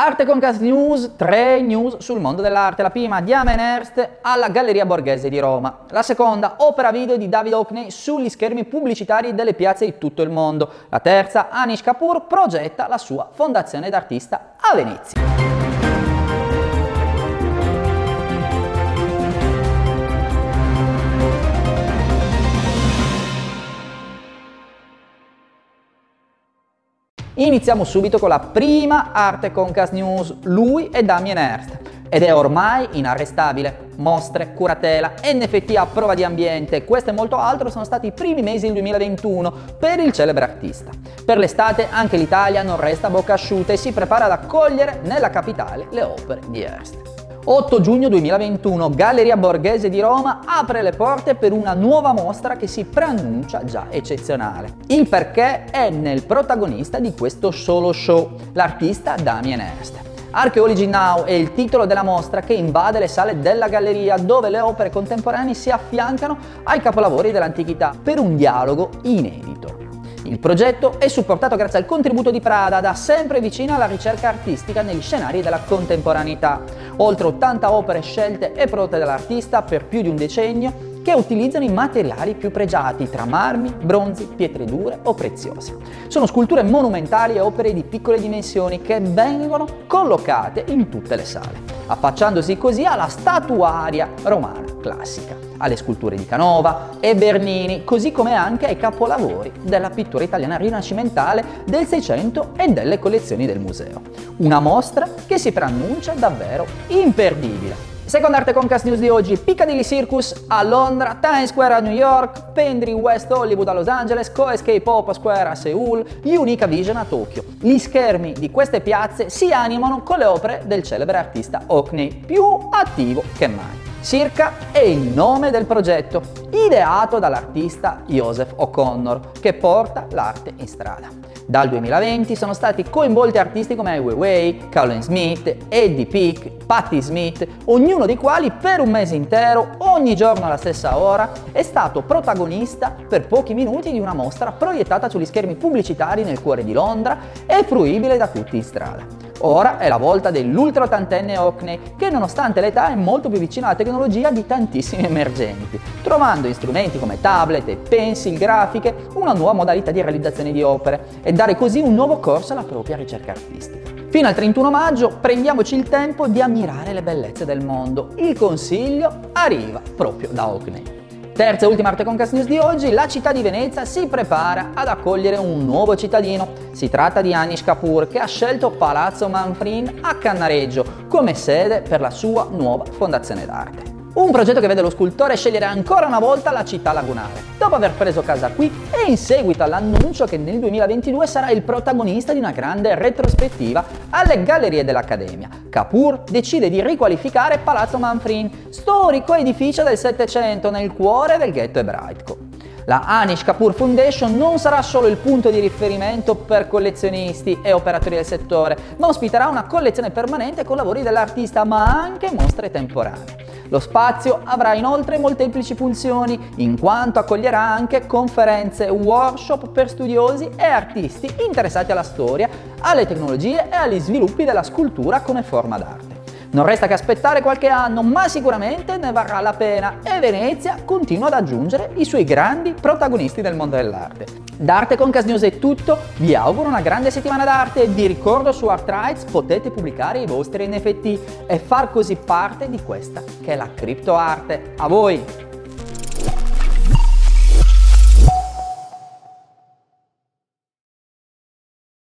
Arte Concast News, tre news sul mondo dell'arte. La prima, Diamond Hearst alla Galleria Borghese di Roma. La seconda, opera video di David Hockney sugli schermi pubblicitari delle piazze di tutto il mondo. La terza, Anish Kapoor progetta la sua fondazione d'artista a Venezia. Iniziamo subito con la prima arte Concast News, lui è Damien Hirst ed è ormai inarrestabile. Mostre, curatela, NFT a prova di ambiente, questo e molto altro sono stati i primi mesi del 2021 per il celebre artista. Per l'estate anche l'Italia non resta bocca asciutta e si prepara ad accogliere nella capitale le opere di Hearst. 8 giugno 2021, Galleria Borghese di Roma apre le porte per una nuova mostra che si preannuncia già eccezionale. Il perché è nel protagonista di questo solo show, l'artista Damien Hirst. Archaeology Now è il titolo della mostra che invade le sale della galleria dove le opere contemporanee si affiancano ai capolavori dell'antichità per un dialogo inedito. Il progetto è supportato grazie al contributo di Prada, da sempre vicina alla ricerca artistica negli scenari della contemporaneità. Oltre 80 opere scelte e prodotte dall'artista per più di un decennio che utilizzano i materiali più pregiati tra marmi, bronzi, pietre dure o preziose. Sono sculture monumentali e opere di piccole dimensioni che vengono collocate in tutte le sale, affacciandosi così alla statuaria romana classica alle sculture di Canova e Bernini, così come anche ai capolavori della pittura italiana rinascimentale del Seicento e delle collezioni del museo. Una mostra che si preannuncia davvero imperdibile. Seconda arte concast news di oggi, Piccadilly Circus a Londra, Times Square a New York, Pendry West Hollywood a Los Angeles, Co-Escape Pop Square a Seoul, Unica Vision a Tokyo. Gli schermi di queste piazze si animano con le opere del celebre artista Hockney, più attivo che mai. Circa è il nome del progetto, ideato dall'artista Joseph O'Connor, che porta l'arte in strada. Dal 2020 sono stati coinvolti artisti come Ai Weiwei, Colin Smith, Eddie Peak, Patti Smith, ognuno dei quali per un mese intero, ogni giorno alla stessa ora, è stato protagonista per pochi minuti di una mostra proiettata sugli schermi pubblicitari nel cuore di Londra e fruibile da tutti in strada. Ora è la volta dell'ultra ottantenne Hockney, che nonostante l'età è molto più vicino alla tecnologia di tantissimi emergenti, trovando in strumenti come tablet e pencil grafiche una nuova modalità di realizzazione di opere e dare così un nuovo corso alla propria ricerca artistica. Fino al 31 maggio prendiamoci il tempo di ammirare le bellezze del mondo. Il consiglio arriva proprio da Hockney. Terza e ultima arte concast news di oggi, la città di Venezia si prepara ad accogliere un nuovo cittadino. Si tratta di Anish Kapoor che ha scelto Palazzo Manfrin a Cannareggio come sede per la sua nuova fondazione d'arte. Un progetto che vede lo scultore scegliere ancora una volta la città lagunare, dopo aver preso casa qui e in seguito all'annuncio che nel 2022 sarà il protagonista di una grande retrospettiva alle gallerie dell'Accademia. Kapoor decide di riqualificare Palazzo Manfrin, storico edificio del Settecento nel cuore del ghetto ebraico. La Anish Kapoor Foundation non sarà solo il punto di riferimento per collezionisti e operatori del settore, ma ospiterà una collezione permanente con lavori dell'artista, ma anche mostre temporanee. Lo spazio avrà inoltre molteplici funzioni, in quanto accoglierà anche conferenze, workshop per studiosi e artisti interessati alla storia, alle tecnologie e agli sviluppi della scultura come forma d'arte. Non resta che aspettare qualche anno, ma sicuramente ne varrà la pena e Venezia continua ad aggiungere i suoi grandi protagonisti del mondo dell'arte. D'Arte con Cas News è tutto, vi auguro una grande settimana d'arte e vi ricordo su ArtRights potete pubblicare i vostri NFT e far così parte di questa che è la criptoarte. A voi!